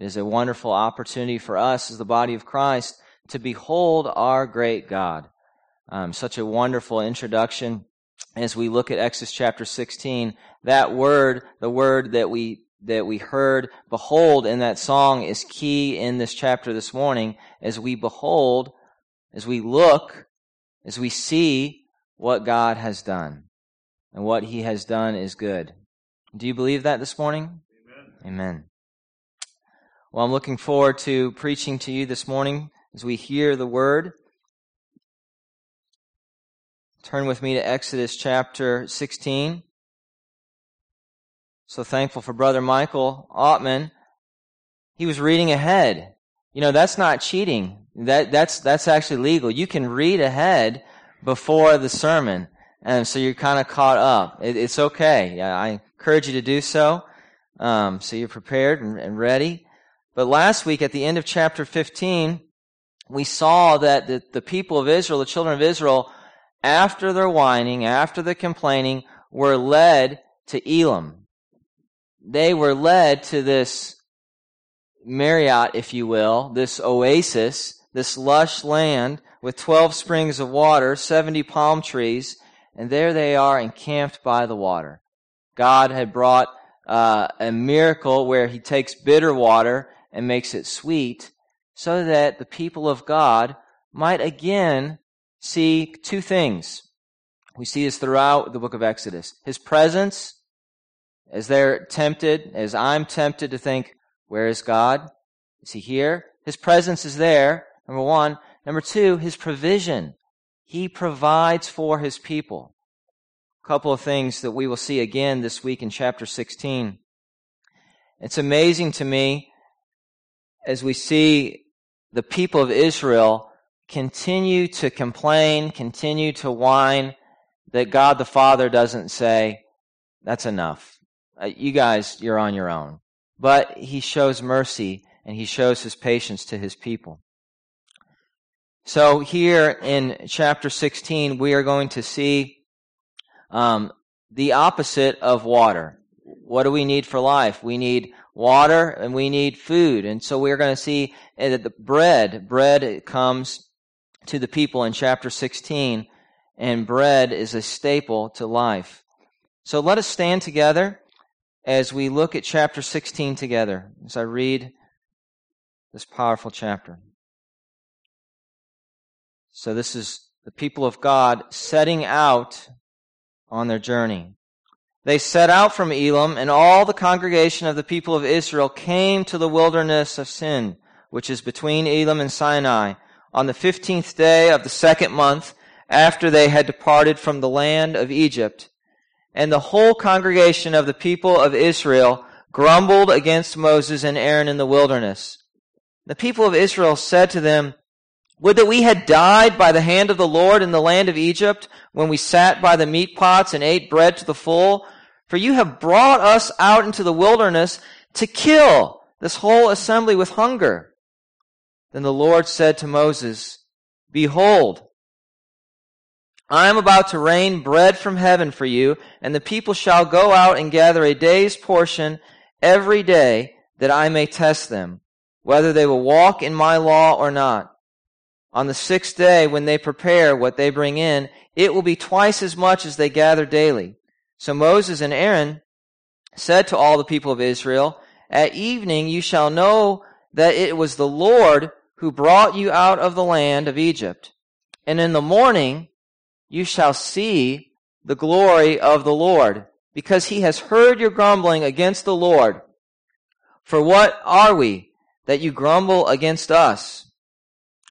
It is a wonderful opportunity for us as the body of Christ to behold our great God. Um, such a wonderful introduction as we look at Exodus chapter 16. That word, the word that we that we heard, behold, in that song is key in this chapter this morning as we behold, as we look, as we see what God has done. And what he has done is good. Do you believe that this morning? Amen. Amen. Well, I'm looking forward to preaching to you this morning as we hear the word. Turn with me to Exodus chapter 16. So thankful for Brother Michael Ottman. He was reading ahead. You know, that's not cheating. That, that's, that's actually legal. You can read ahead before the sermon. And so you're kind of caught up. It, it's okay. I encourage you to do so. Um, so you're prepared and, and ready. But last week at the end of chapter 15, we saw that the, the people of Israel, the children of Israel, after their whining, after the complaining, were led to Elim. they were led to this Marriott, if you will, this oasis, this lush land with 12 springs of water, 70 palm trees, and there they are encamped by the water. God had brought uh, a miracle where he takes bitter water and makes it sweet so that the people of God might again see two things. We see this throughout the book of Exodus. His presence as they're tempted, as I'm tempted to think, where is God? Is he here? His presence is there, number one. Number two, his provision. He provides for his people. A couple of things that we will see again this week in chapter 16. It's amazing to me as we see the people of Israel continue to complain, continue to whine, that God the Father doesn't say, that's enough. Uh, you guys, you're on your own. But he shows mercy and he shows his patience to his people. So here in chapter 16, we are going to see um, the opposite of water. What do we need for life? We need water and we need food. And so we're going to see eh, that the bread, bread comes to the people in chapter 16, and bread is a staple to life. So let us stand together as we look at chapter 16 together, as I read this powerful chapter. So, this is the people of God setting out on their journey. They set out from Elim, and all the congregation of the people of Israel came to the wilderness of Sin, which is between Elim and Sinai, on the fifteenth day of the second month after they had departed from the land of Egypt and the whole congregation of the people of Israel grumbled against Moses and Aaron in the wilderness. The people of Israel said to them, Would that we had died by the hand of the Lord in the land of Egypt, when we sat by the meat pots and ate bread to the full. For you have brought us out into the wilderness to kill this whole assembly with hunger. Then the Lord said to Moses, Behold, I am about to rain bread from heaven for you, and the people shall go out and gather a day's portion every day, that I may test them, whether they will walk in my law or not. On the sixth day, when they prepare what they bring in, it will be twice as much as they gather daily. So Moses and Aaron said to all the people of Israel, At evening you shall know that it was the Lord who brought you out of the land of Egypt. And in the morning, you shall see the glory of the Lord, because he has heard your grumbling against the Lord. For what are we that you grumble against us?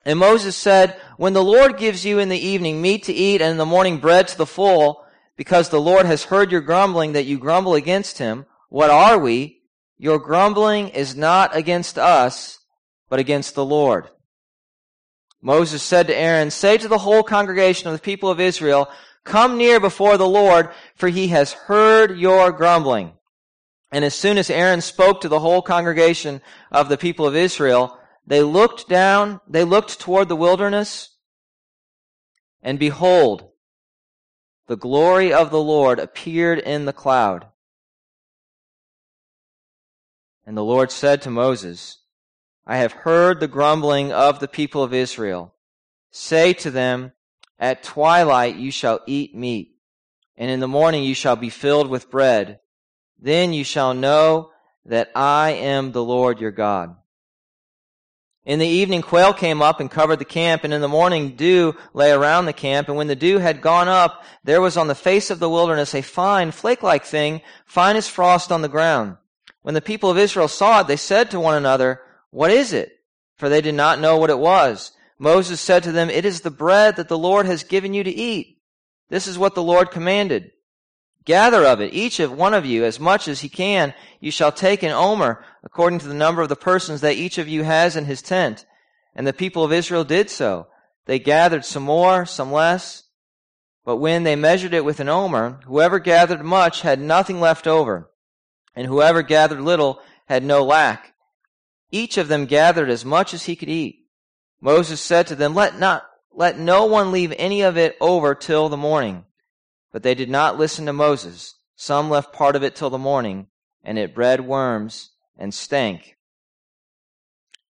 And Moses said, When the Lord gives you in the evening meat to eat and in the morning bread to the full, because the Lord has heard your grumbling that you grumble against him, what are we? Your grumbling is not against us, but against the Lord. Moses said to Aaron, Say to the whole congregation of the people of Israel, Come near before the Lord, for he has heard your grumbling. And as soon as Aaron spoke to the whole congregation of the people of Israel, they looked down, they looked toward the wilderness, and behold, the glory of the Lord appeared in the cloud. And the Lord said to Moses, I have heard the grumbling of the people of Israel. Say to them, At twilight you shall eat meat, and in the morning you shall be filled with bread. Then you shall know that I am the Lord your God. In the evening, quail came up and covered the camp, and in the morning, dew lay around the camp. And when the dew had gone up, there was on the face of the wilderness a fine, flake-like thing, fine as frost on the ground. When the people of Israel saw it, they said to one another, What is it? For they did not know what it was. Moses said to them, It is the bread that the Lord has given you to eat. This is what the Lord commanded. Gather of it, each of one of you, as much as he can. You shall take an omer, according to the number of the persons that each of you has in his tent. And the people of Israel did so. They gathered some more, some less. But when they measured it with an omer, whoever gathered much had nothing left over, and whoever gathered little had no lack. Each of them gathered as much as he could eat. Moses said to them, Let not, let no one leave any of it over till the morning. But they did not listen to Moses. Some left part of it till the morning, and it bred worms and stank.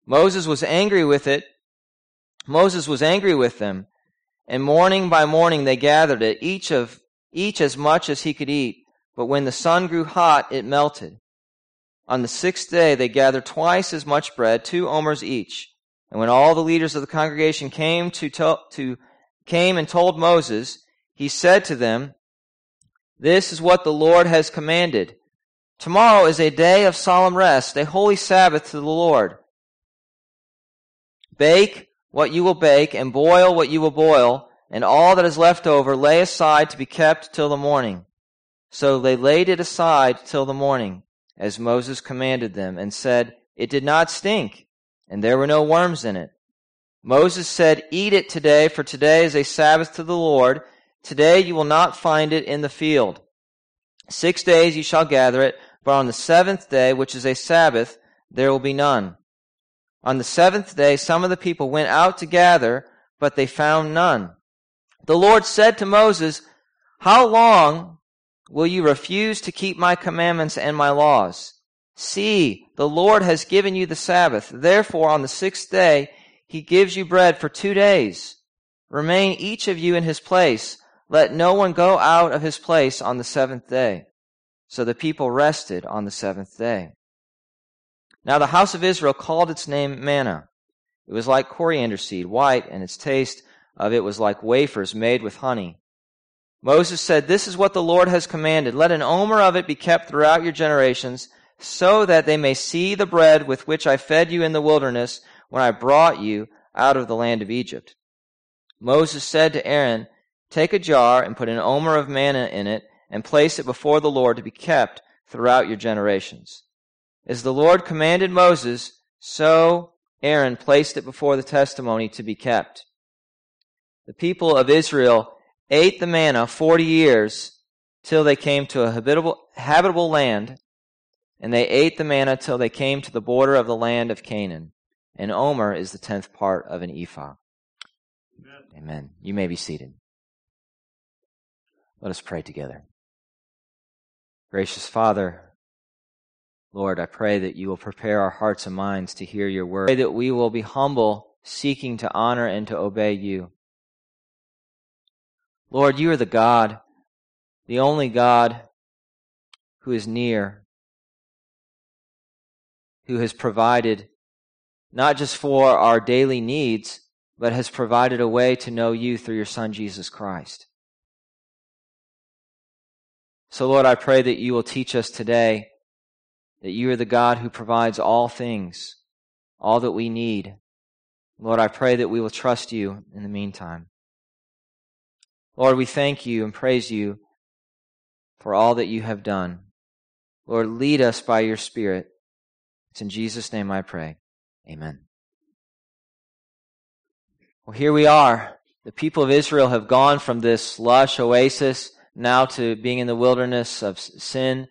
Moses was angry with it. Moses was angry with them, and morning by morning they gathered it, each of each as much as he could eat. But when the sun grew hot, it melted. On the sixth day they gathered twice as much bread, two omers each. And when all the leaders of the congregation came to, to, came and told Moses, he said to them, This is what the Lord has commanded. Tomorrow is a day of solemn rest, a holy Sabbath to the Lord. Bake what you will bake, and boil what you will boil, and all that is left over lay aside to be kept till the morning. So they laid it aside till the morning, as Moses commanded them, and said, It did not stink, and there were no worms in it. Moses said, Eat it today, for today is a Sabbath to the Lord. Today you will not find it in the field. Six days you shall gather it, but on the seventh day, which is a Sabbath, there will be none. On the seventh day, some of the people went out to gather, but they found none. The Lord said to Moses, How long will you refuse to keep my commandments and my laws? See, the Lord has given you the Sabbath. Therefore, on the sixth day, he gives you bread for two days. Remain each of you in his place let no one go out of his place on the seventh day. So the people rested on the seventh day. Now the house of Israel called its name manna. It was like coriander seed, white, and its taste of it was like wafers made with honey. Moses said, This is what the Lord has commanded. Let an omer of it be kept throughout your generations, so that they may see the bread with which I fed you in the wilderness when I brought you out of the land of Egypt. Moses said to Aaron, Take a jar and put an omer of manna in it and place it before the Lord to be kept throughout your generations. As the Lord commanded Moses, so Aaron placed it before the testimony to be kept. The people of Israel ate the manna forty years till they came to a habitable, habitable land, and they ate the manna till they came to the border of the land of Canaan. An omer is the tenth part of an ephah. Amen. Amen. You may be seated. Let us pray together. Gracious Father, Lord, I pray that you will prepare our hearts and minds to hear your word. I pray that we will be humble, seeking to honor and to obey you. Lord, you are the God, the only God who is near, who has provided not just for our daily needs, but has provided a way to know you through your Son, Jesus Christ. So, Lord, I pray that you will teach us today that you are the God who provides all things, all that we need. Lord, I pray that we will trust you in the meantime. Lord, we thank you and praise you for all that you have done. Lord, lead us by your Spirit. It's in Jesus' name I pray. Amen. Well, here we are. The people of Israel have gone from this lush oasis now to being in the wilderness of sin.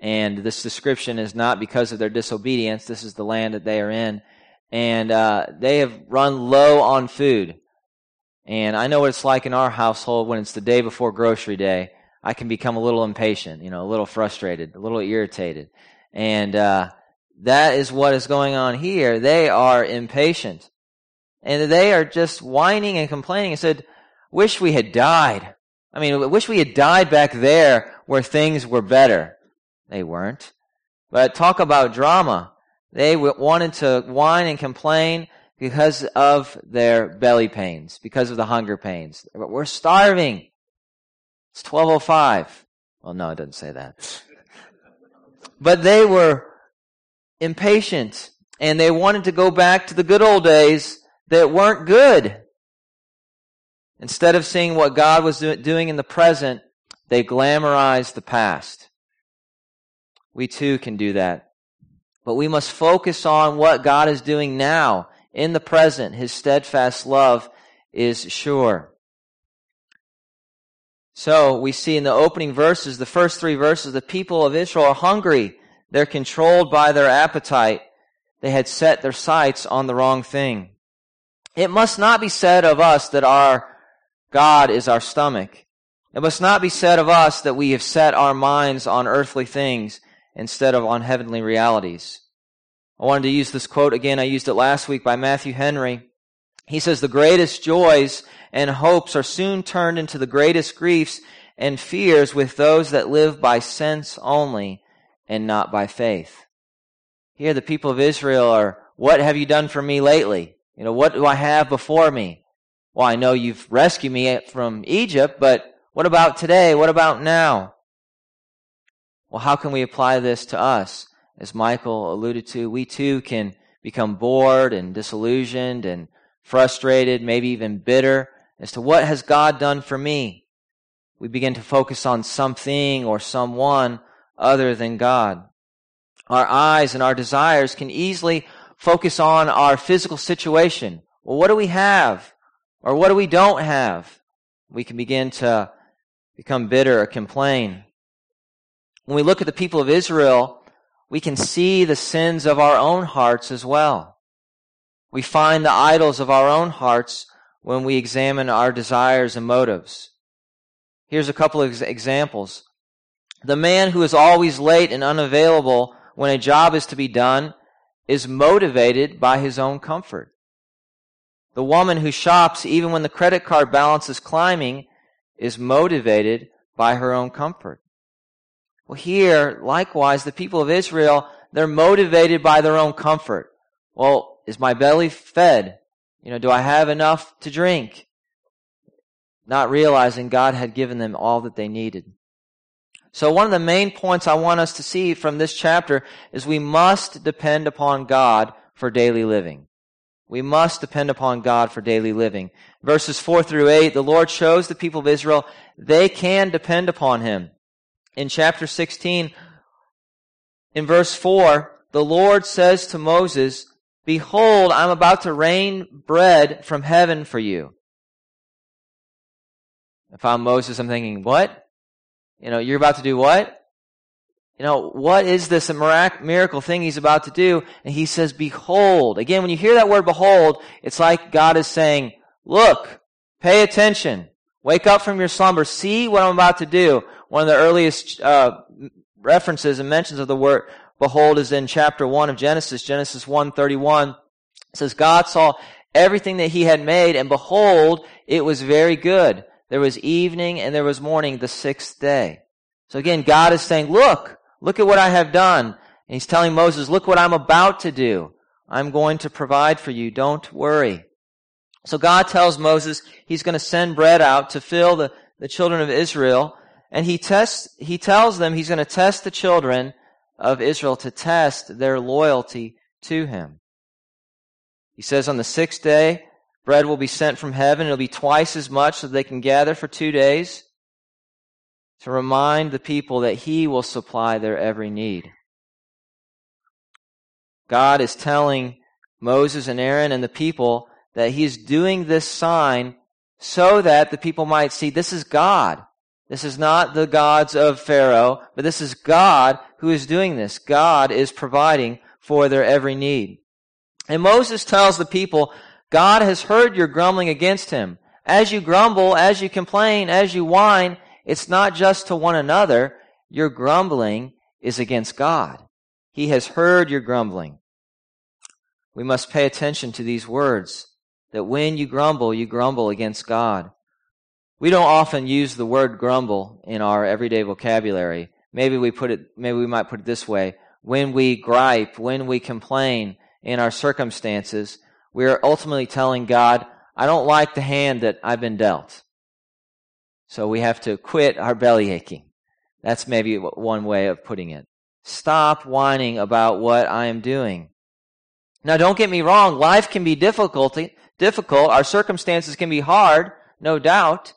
And this description is not because of their disobedience. This is the land that they are in. And uh, they have run low on food. And I know what it's like in our household when it's the day before grocery day. I can become a little impatient, you know, a little frustrated, a little irritated. And, uh, that is what is going on here. They are impatient. And they are just whining and complaining and said, wish we had died. I mean, wish we had died back there where things were better. They weren't. But talk about drama. They wanted to whine and complain because of their belly pains, because of the hunger pains. We're starving. It's 1205. Well, no, it doesn't say that. But they were impatient and they wanted to go back to the good old days that weren't good. Instead of seeing what God was doing in the present, they glamorized the past. We too can do that. But we must focus on what God is doing now in the present. His steadfast love is sure. So we see in the opening verses, the first three verses, the people of Israel are hungry. They're controlled by their appetite. They had set their sights on the wrong thing. It must not be said of us that our God is our stomach. It must not be said of us that we have set our minds on earthly things instead of on heavenly realities. I wanted to use this quote again. I used it last week by Matthew Henry. He says, The greatest joys and hopes are soon turned into the greatest griefs and fears with those that live by sense only and not by faith. Here, the people of Israel are, What have you done for me lately? You know, what do I have before me? Well, I know you've rescued me from Egypt, but what about today? What about now? Well, how can we apply this to us? As Michael alluded to, we too can become bored and disillusioned and frustrated, maybe even bitter as to what has God done for me. We begin to focus on something or someone other than God. Our eyes and our desires can easily focus on our physical situation. Well, what do we have? Or what do we don't have? We can begin to become bitter or complain. When we look at the people of Israel, we can see the sins of our own hearts as well. We find the idols of our own hearts when we examine our desires and motives. Here's a couple of examples. The man who is always late and unavailable when a job is to be done is motivated by his own comfort. The woman who shops even when the credit card balance is climbing is motivated by her own comfort. Well, here, likewise, the people of Israel, they're motivated by their own comfort. Well, is my belly fed? You know, do I have enough to drink? Not realizing God had given them all that they needed. So one of the main points I want us to see from this chapter is we must depend upon God for daily living. We must depend upon God for daily living. Verses 4 through 8, the Lord shows the people of Israel they can depend upon Him. In chapter 16, in verse 4, the Lord says to Moses, Behold, I'm about to rain bread from heaven for you. If I'm Moses, I'm thinking, what? You know, you're about to do what? You know, what is this miracle thing he's about to do? And he says, behold. Again, when you hear that word behold, it's like God is saying, look, pay attention, wake up from your slumber, see what I'm about to do. One of the earliest uh, references and mentions of the word behold is in chapter 1 of Genesis, Genesis 1:31. It says, God saw everything that he had made, and behold, it was very good. There was evening and there was morning the sixth day. So again, God is saying, look, look at what I have done. And he's telling Moses, look what I'm about to do. I'm going to provide for you. Don't worry. So God tells Moses he's going to send bread out to fill the, the children of Israel. And he tests, he tells them he's going to test the children of Israel to test their loyalty to him. He says on the sixth day, Bread will be sent from heaven. It'll be twice as much so they can gather for two days to remind the people that He will supply their every need. God is telling Moses and Aaron and the people that He is doing this sign so that the people might see this is God. This is not the gods of Pharaoh, but this is God who is doing this. God is providing for their every need. And Moses tells the people God has heard your grumbling against him. As you grumble, as you complain, as you whine, it's not just to one another. Your grumbling is against God. He has heard your grumbling. We must pay attention to these words that when you grumble, you grumble against God. We don't often use the word grumble in our everyday vocabulary. Maybe we put it, maybe we might put it this way. When we gripe, when we complain in our circumstances, we are ultimately telling God, I don't like the hand that I've been dealt. So we have to quit our belly aching. That's maybe one way of putting it. Stop whining about what I am doing. Now don't get me wrong, life can be difficult, difficult. Our circumstances can be hard, no doubt.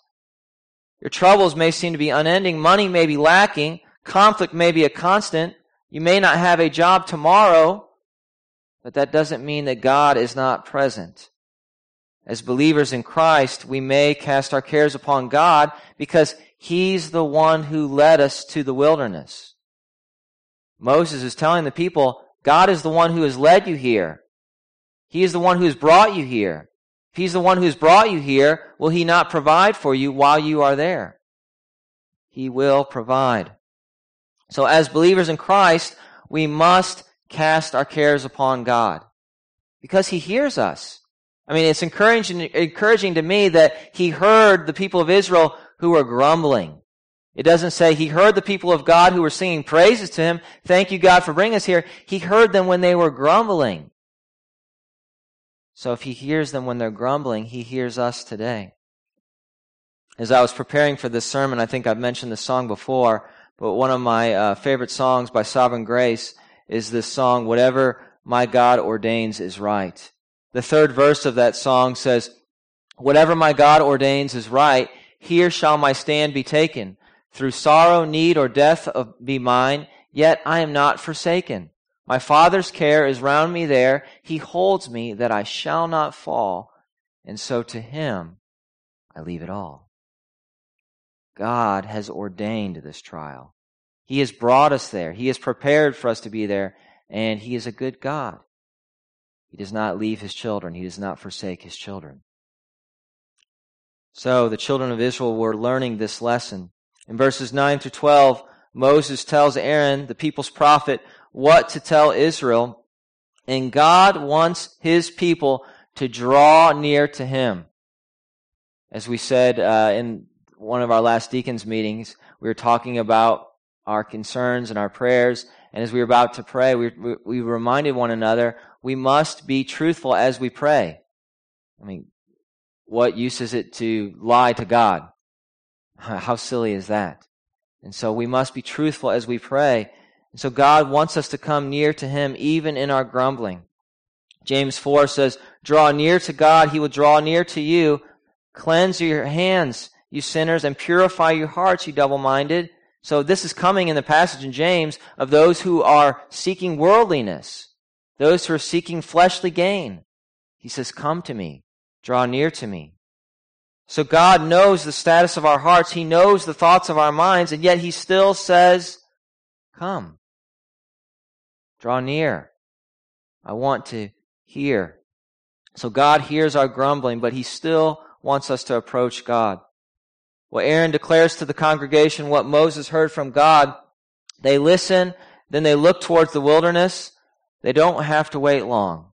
Your troubles may seem to be unending. Money may be lacking. Conflict may be a constant. You may not have a job tomorrow, but that doesn't mean that God is not present. As believers in Christ, we may cast our cares upon God because He's the one who led us to the wilderness. Moses is telling the people, God is the one who has led you here. He is the one who has brought you here. If He's the one who has brought you here, will He not provide for you while you are there? He will provide. So as believers in Christ, we must cast our cares upon God because He hears us. I mean, it's encouraging, encouraging to me that he heard the people of Israel who were grumbling. It doesn't say he heard the people of God who were singing praises to him. Thank you, God, for bringing us here. He heard them when they were grumbling. So if he hears them when they're grumbling, he hears us today. As I was preparing for this sermon, I think I've mentioned this song before, but one of my uh, favorite songs by Sovereign Grace is this song, Whatever My God Ordains is Right. The third verse of that song says, Whatever my God ordains is right, here shall my stand be taken. Through sorrow, need, or death be mine, yet I am not forsaken. My Father's care is round me there. He holds me that I shall not fall. And so to him I leave it all. God has ordained this trial. He has brought us there. He has prepared for us to be there. And He is a good God. He does not leave his children. He does not forsake his children. So the children of Israel were learning this lesson. In verses 9 through 12, Moses tells Aaron, the people's prophet, what to tell Israel. And God wants his people to draw near to him. As we said uh, in one of our last deacons meetings, we were talking about our concerns and our prayers. And as we were about to pray, we, we, we reminded one another we must be truthful as we pray. I mean, what use is it to lie to God? How silly is that? And so we must be truthful as we pray. And so God wants us to come near to Him even in our grumbling. James 4 says, Draw near to God, He will draw near to you. Cleanse your hands, you sinners, and purify your hearts, you double minded. So this is coming in the passage in James of those who are seeking worldliness those who are seeking fleshly gain. He says, Come to me, draw near to me. So God knows the status of our hearts. He knows the thoughts of our minds, and yet He still says, Come, draw near. I want to hear. So God hears our grumbling, but He still wants us to approach God. Well, Aaron declares to the congregation what Moses heard from God. They listen, then they look towards the wilderness, they don't have to wait long.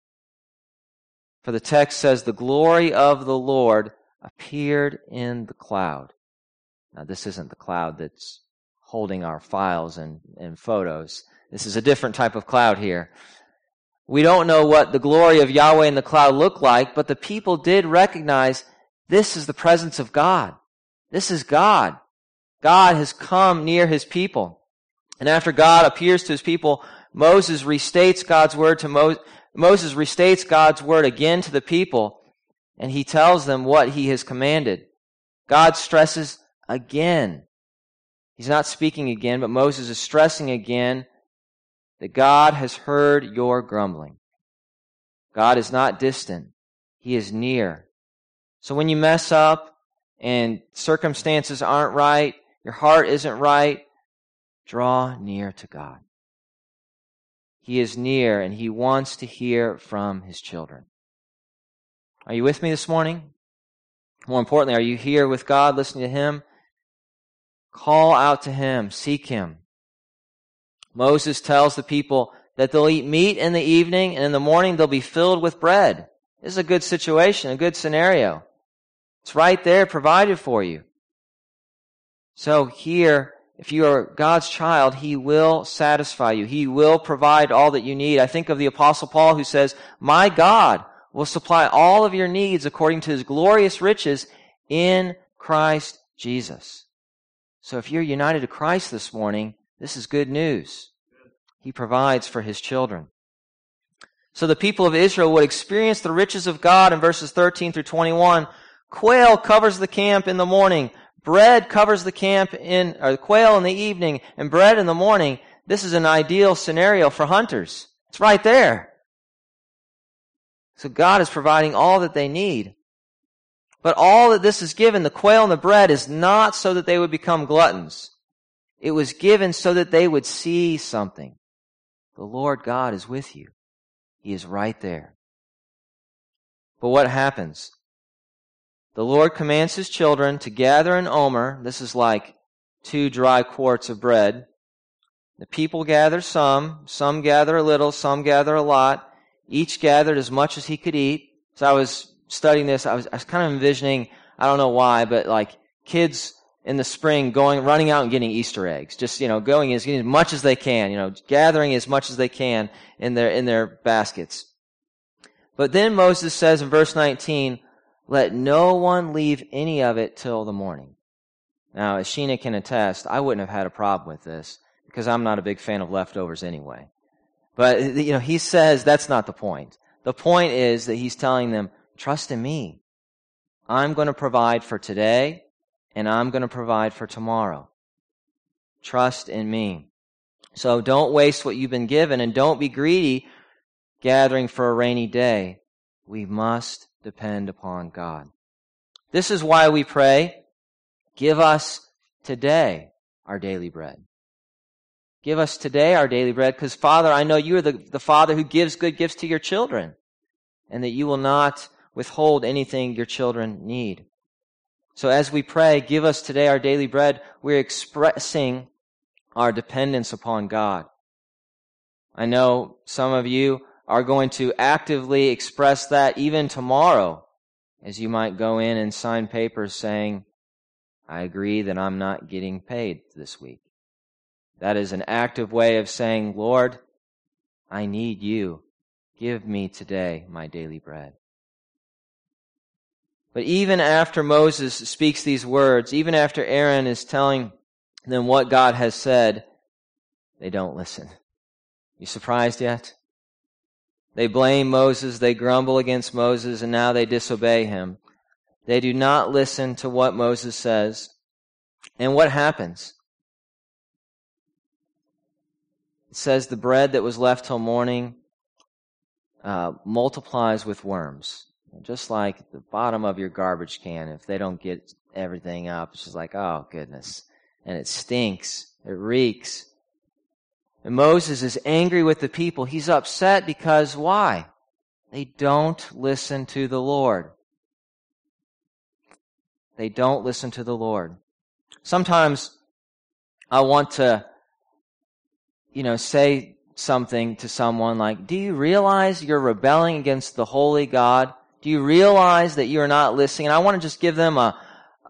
For the text says, the glory of the Lord appeared in the cloud. Now, this isn't the cloud that's holding our files and, and photos. This is a different type of cloud here. We don't know what the glory of Yahweh in the cloud looked like, but the people did recognize this is the presence of God. This is God. God has come near his people. And after God appears to his people Moses restates God's word to Mo- Moses restates God's word again to the people, and he tells them what he has commanded. God stresses again. He's not speaking again, but Moses is stressing again that God has heard your grumbling. God is not distant. He is near. So when you mess up and circumstances aren't right, your heart isn't right, draw near to God. He is near and he wants to hear from his children. Are you with me this morning? More importantly, are you here with God, listening to him? Call out to him, seek him. Moses tells the people, that they'll eat meat in the evening and in the morning they'll be filled with bread. This is a good situation, a good scenario. It's right there provided for you. So here, if you are God's child, He will satisfy you. He will provide all that you need. I think of the apostle Paul who says, my God will supply all of your needs according to His glorious riches in Christ Jesus. So if you're united to Christ this morning, this is good news. He provides for His children. So the people of Israel would experience the riches of God in verses 13 through 21. Quail covers the camp in the morning. Bread covers the camp in, or the quail in the evening and bread in the morning. This is an ideal scenario for hunters. It's right there. So God is providing all that they need. But all that this is given, the quail and the bread, is not so that they would become gluttons. It was given so that they would see something. The Lord God is with you. He is right there. But what happens? The Lord commands his children to gather an omer. This is like two dry quarts of bread. The people gather some, some gather a little, some gather a lot. Each gathered as much as he could eat. So I was studying this, I was, I was kind of envisioning, I don't know why, but like kids in the spring going, running out and getting Easter eggs. Just, you know, going as, as much as they can, you know, gathering as much as they can in their, in their baskets. But then Moses says in verse 19, let no one leave any of it till the morning. Now, as Sheena can attest, I wouldn't have had a problem with this because I'm not a big fan of leftovers anyway. But, you know, he says that's not the point. The point is that he's telling them, trust in me. I'm going to provide for today and I'm going to provide for tomorrow. Trust in me. So don't waste what you've been given and don't be greedy gathering for a rainy day. We must depend upon God. This is why we pray, give us today our daily bread. Give us today our daily bread because Father, I know you are the, the Father who gives good gifts to your children and that you will not withhold anything your children need. So as we pray, give us today our daily bread, we're expressing our dependence upon God. I know some of you are going to actively express that even tomorrow as you might go in and sign papers saying, I agree that I'm not getting paid this week. That is an active way of saying, Lord, I need you. Give me today my daily bread. But even after Moses speaks these words, even after Aaron is telling them what God has said, they don't listen. You surprised yet? They blame Moses, they grumble against Moses, and now they disobey him. They do not listen to what Moses says. And what happens? It says the bread that was left till morning uh, multiplies with worms. Just like the bottom of your garbage can, if they don't get everything up, it's just like, oh goodness. And it stinks. It reeks. And Moses is angry with the people. He's upset because why? They don't listen to the Lord. They don't listen to the Lord. Sometimes I want to, you know, say something to someone like, do you realize you're rebelling against the holy God? Do you realize that you're not listening? And I want to just give them a,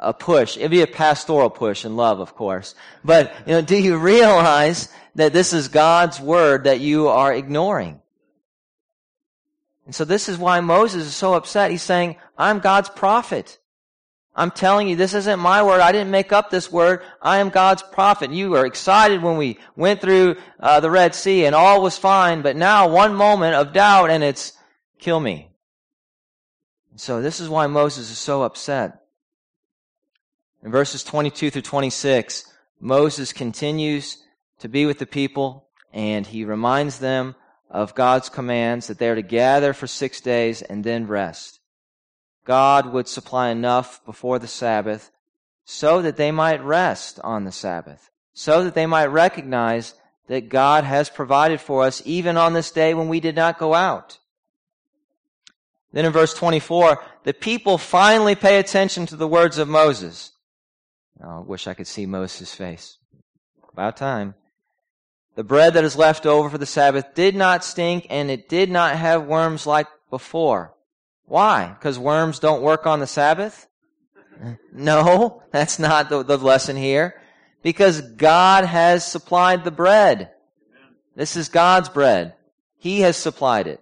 a push. It'd be a pastoral push in love, of course. But, you know, do you realize that this is God's word that you are ignoring? And so this is why Moses is so upset. He's saying, I'm God's prophet. I'm telling you, this isn't my word. I didn't make up this word. I am God's prophet. You were excited when we went through uh, the Red Sea and all was fine, but now one moment of doubt and it's kill me. So this is why Moses is so upset. In verses 22 through 26, Moses continues to be with the people and he reminds them of God's commands that they are to gather for six days and then rest. God would supply enough before the Sabbath so that they might rest on the Sabbath, so that they might recognize that God has provided for us even on this day when we did not go out. Then in verse 24, the people finally pay attention to the words of Moses. I wish I could see Moses' face. About time. The bread that is left over for the Sabbath did not stink and it did not have worms like before. Why? Because worms don't work on the Sabbath? No, that's not the, the lesson here. Because God has supplied the bread. This is God's bread. He has supplied it.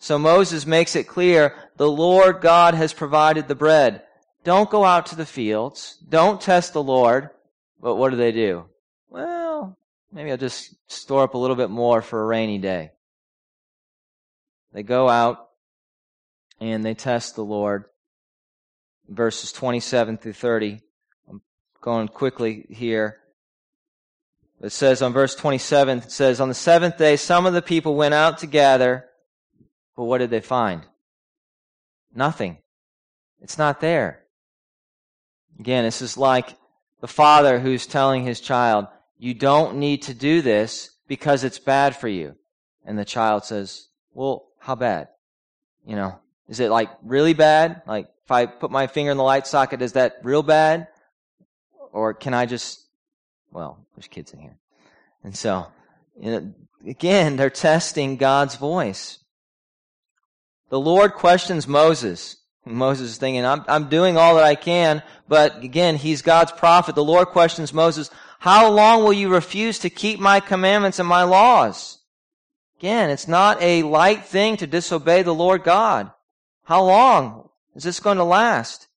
So Moses makes it clear the Lord God has provided the bread. Don't go out to the fields. Don't test the Lord. But what do they do? Well, maybe I'll just store up a little bit more for a rainy day. They go out and they test the Lord. Verses 27 through 30. I'm going quickly here. It says on verse 27, it says, On the seventh day, some of the people went out to gather, but what did they find? Nothing. It's not there. Again, this is like the father who's telling his child, You don't need to do this because it's bad for you. And the child says, Well, how bad? You know, is it like really bad? Like if I put my finger in the light socket, is that real bad? Or can I just, well, there's kids in here. And so, you know, again, they're testing God's voice. The Lord questions Moses. Moses is thinking, I'm, I'm doing all that I can, but again, he's God's prophet. The Lord questions Moses, how long will you refuse to keep my commandments and my laws? Again, it's not a light thing to disobey the Lord God. How long is this going to last?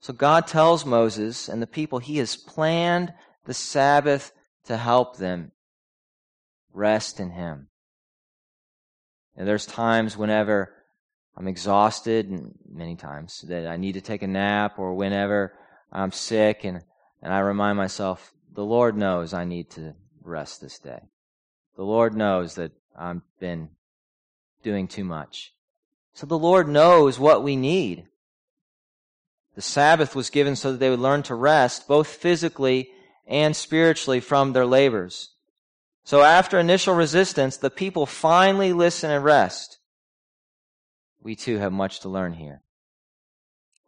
So God tells Moses and the people he has planned the Sabbath to help them rest in him. And there's times whenever I'm exhausted, many times that I need to take a nap, or whenever I'm sick, and, and I remind myself, the Lord knows I need to rest this day. The Lord knows that I've been doing too much. So the Lord knows what we need. The Sabbath was given so that they would learn to rest, both physically and spiritually, from their labors. So after initial resistance, the people finally listen and rest. We too have much to learn here.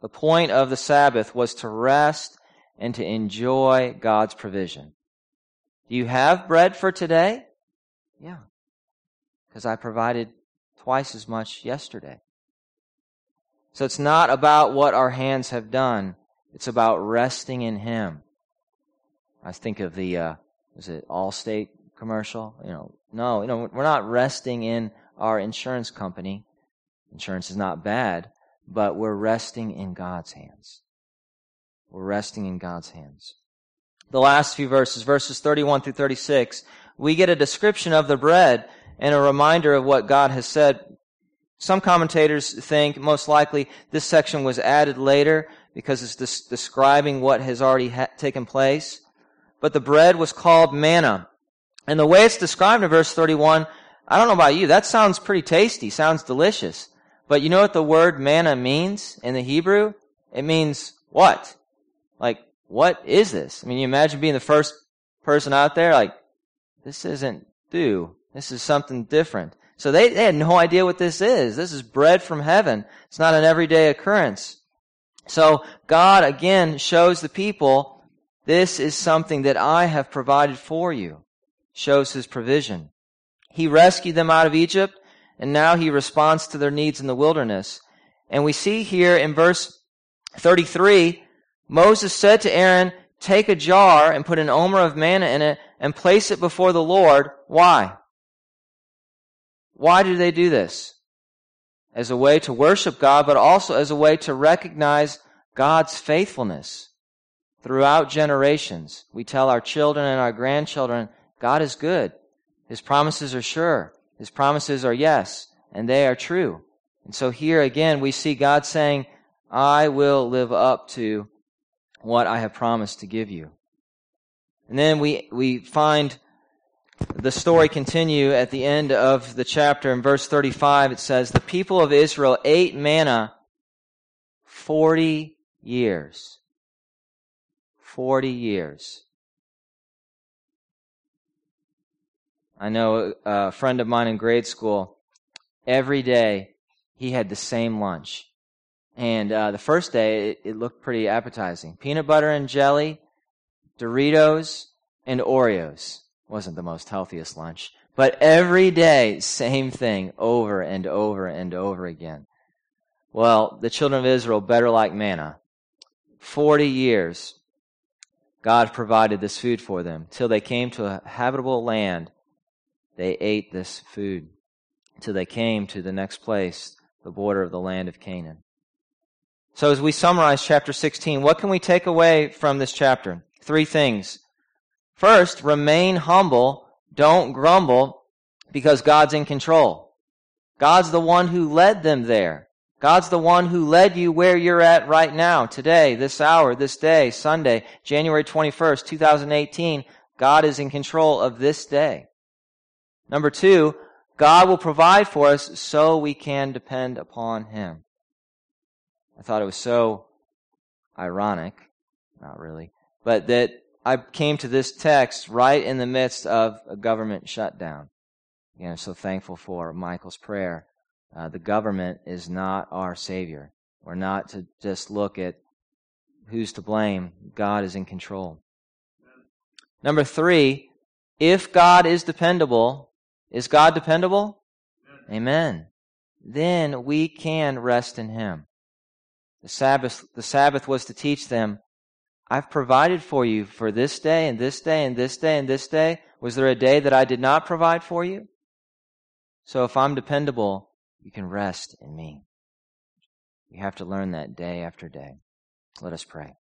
The point of the Sabbath was to rest and to enjoy God's provision. Do you have bread for today? Yeah. Because I provided twice as much yesterday. So it's not about what our hands have done. It's about resting in Him. I think of the, uh, is it Allstate commercial? You know, no, you know, we're not resting in our insurance company. Insurance is not bad, but we're resting in God's hands. We're resting in God's hands. The last few verses, verses 31 through 36, we get a description of the bread and a reminder of what God has said. Some commentators think most likely this section was added later because it's des- describing what has already ha- taken place. But the bread was called manna. And the way it's described in verse 31, I don't know about you, that sounds pretty tasty, sounds delicious. But you know what the word manna means in the Hebrew? It means what? Like, what is this? I mean, you imagine being the first person out there, like, this isn't dew. This is something different. So they, they had no idea what this is. This is bread from heaven. It's not an everyday occurrence. So God again shows the people, this is something that I have provided for you shows his provision. He rescued them out of Egypt, and now he responds to their needs in the wilderness. And we see here in verse 33, Moses said to Aaron, Take a jar and put an omer of manna in it and place it before the Lord. Why? Why do they do this? As a way to worship God, but also as a way to recognize God's faithfulness throughout generations. We tell our children and our grandchildren God is good. His promises are sure. His promises are yes, and they are true. And so here again, we see God saying, I will live up to what I have promised to give you. And then we, we find the story continue at the end of the chapter. In verse 35, it says, The people of Israel ate manna 40 years. 40 years. I know a friend of mine in grade school, every day he had the same lunch. And uh, the first day, it, it, looked pretty appetizing. Peanut butter and jelly, Doritos, and Oreos. Wasn't the most healthiest lunch. But every day, same thing over and over and over again. Well, the children of Israel better like manna. Forty years, God provided this food for them. Till they came to a habitable land, they ate this food. Till they came to the next place, the border of the land of Canaan. So as we summarize chapter 16, what can we take away from this chapter? Three things. First, remain humble. Don't grumble because God's in control. God's the one who led them there. God's the one who led you where you're at right now, today, this hour, this day, Sunday, January 21st, 2018. God is in control of this day. Number two, God will provide for us so we can depend upon Him. I thought it was so ironic, not really, but that I came to this text right in the midst of a government shutdown. Again, I'm so thankful for Michael's prayer. Uh, the government is not our Savior. We're not to just look at who's to blame. God is in control. Number three, if God is dependable, is God dependable? Amen. Amen. Then we can rest in Him. The Sabbath, the Sabbath was to teach them, I've provided for you for this day and this day and this day and this day. Was there a day that I did not provide for you? So if I'm dependable, you can rest in me. You have to learn that day after day. Let us pray.